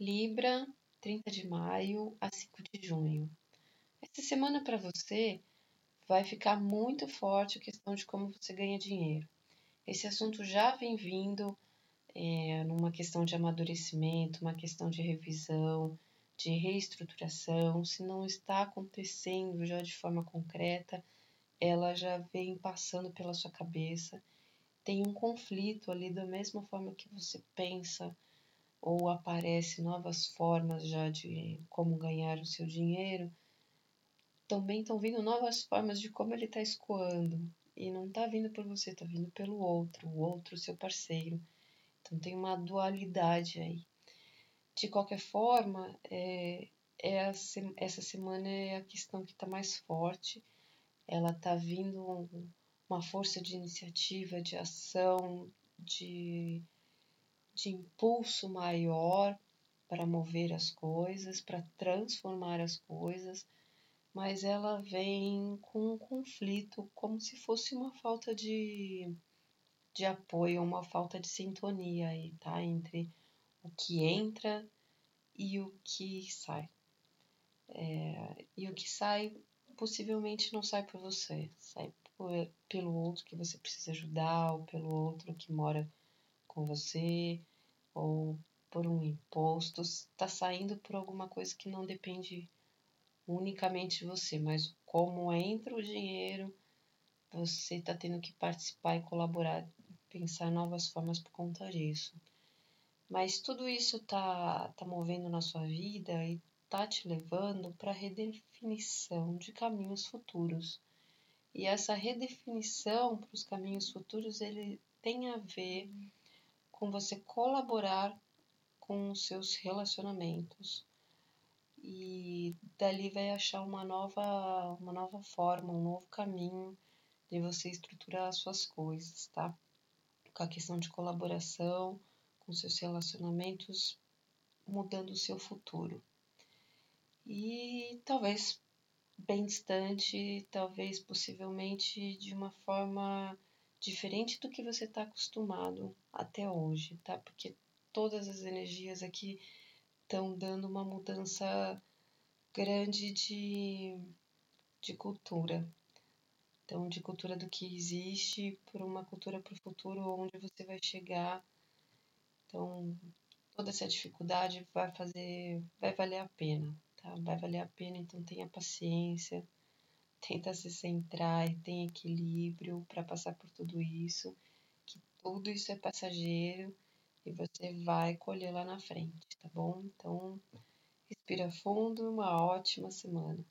Libra, 30 de maio a 5 de junho. Essa semana para você vai ficar muito forte a questão de como você ganha dinheiro. Esse assunto já vem vindo é, numa questão de amadurecimento, uma questão de revisão, de reestruturação. Se não está acontecendo já de forma concreta, ela já vem passando pela sua cabeça. Tem um conflito ali da mesma forma que você pensa ou aparece novas formas já de como ganhar o seu dinheiro, também estão vindo novas formas de como ele está escoando. E não está vindo por você, está vindo pelo outro, o outro, seu parceiro. Então tem uma dualidade aí. De qualquer forma, é, é essa semana é a questão que está mais forte. Ela está vindo uma força de iniciativa, de ação, de de impulso maior para mover as coisas, para transformar as coisas, mas ela vem com um conflito, como se fosse uma falta de, de apoio, uma falta de sintonia aí, tá? Entre o que entra e o que sai. É, e o que sai possivelmente não sai por você, sai por, pelo outro que você precisa ajudar, ou pelo outro que mora com você, ou por um imposto, está saindo por alguma coisa que não depende unicamente de você, mas como entra o dinheiro, você está tendo que participar e colaborar, pensar novas formas por conta disso. Mas tudo isso está tá movendo na sua vida e está te levando para redefinição de caminhos futuros. E essa redefinição para os caminhos futuros ele tem a ver com você colaborar com os seus relacionamentos. E dali vai achar uma nova, uma nova forma, um novo caminho de você estruturar as suas coisas, tá? Com a questão de colaboração, com seus relacionamentos, mudando o seu futuro. E talvez bem distante, talvez possivelmente de uma forma diferente do que você está acostumado até hoje, tá? Porque todas as energias aqui estão dando uma mudança grande de, de cultura. Então, de cultura do que existe por uma cultura para o futuro, onde você vai chegar. Então, toda essa dificuldade vai fazer, vai valer a pena, tá? Vai valer a pena, então tenha paciência tenta se centrar tem equilíbrio para passar por tudo isso, que tudo isso é passageiro e você vai colher lá na frente, tá bom? Então, respira fundo, uma ótima semana.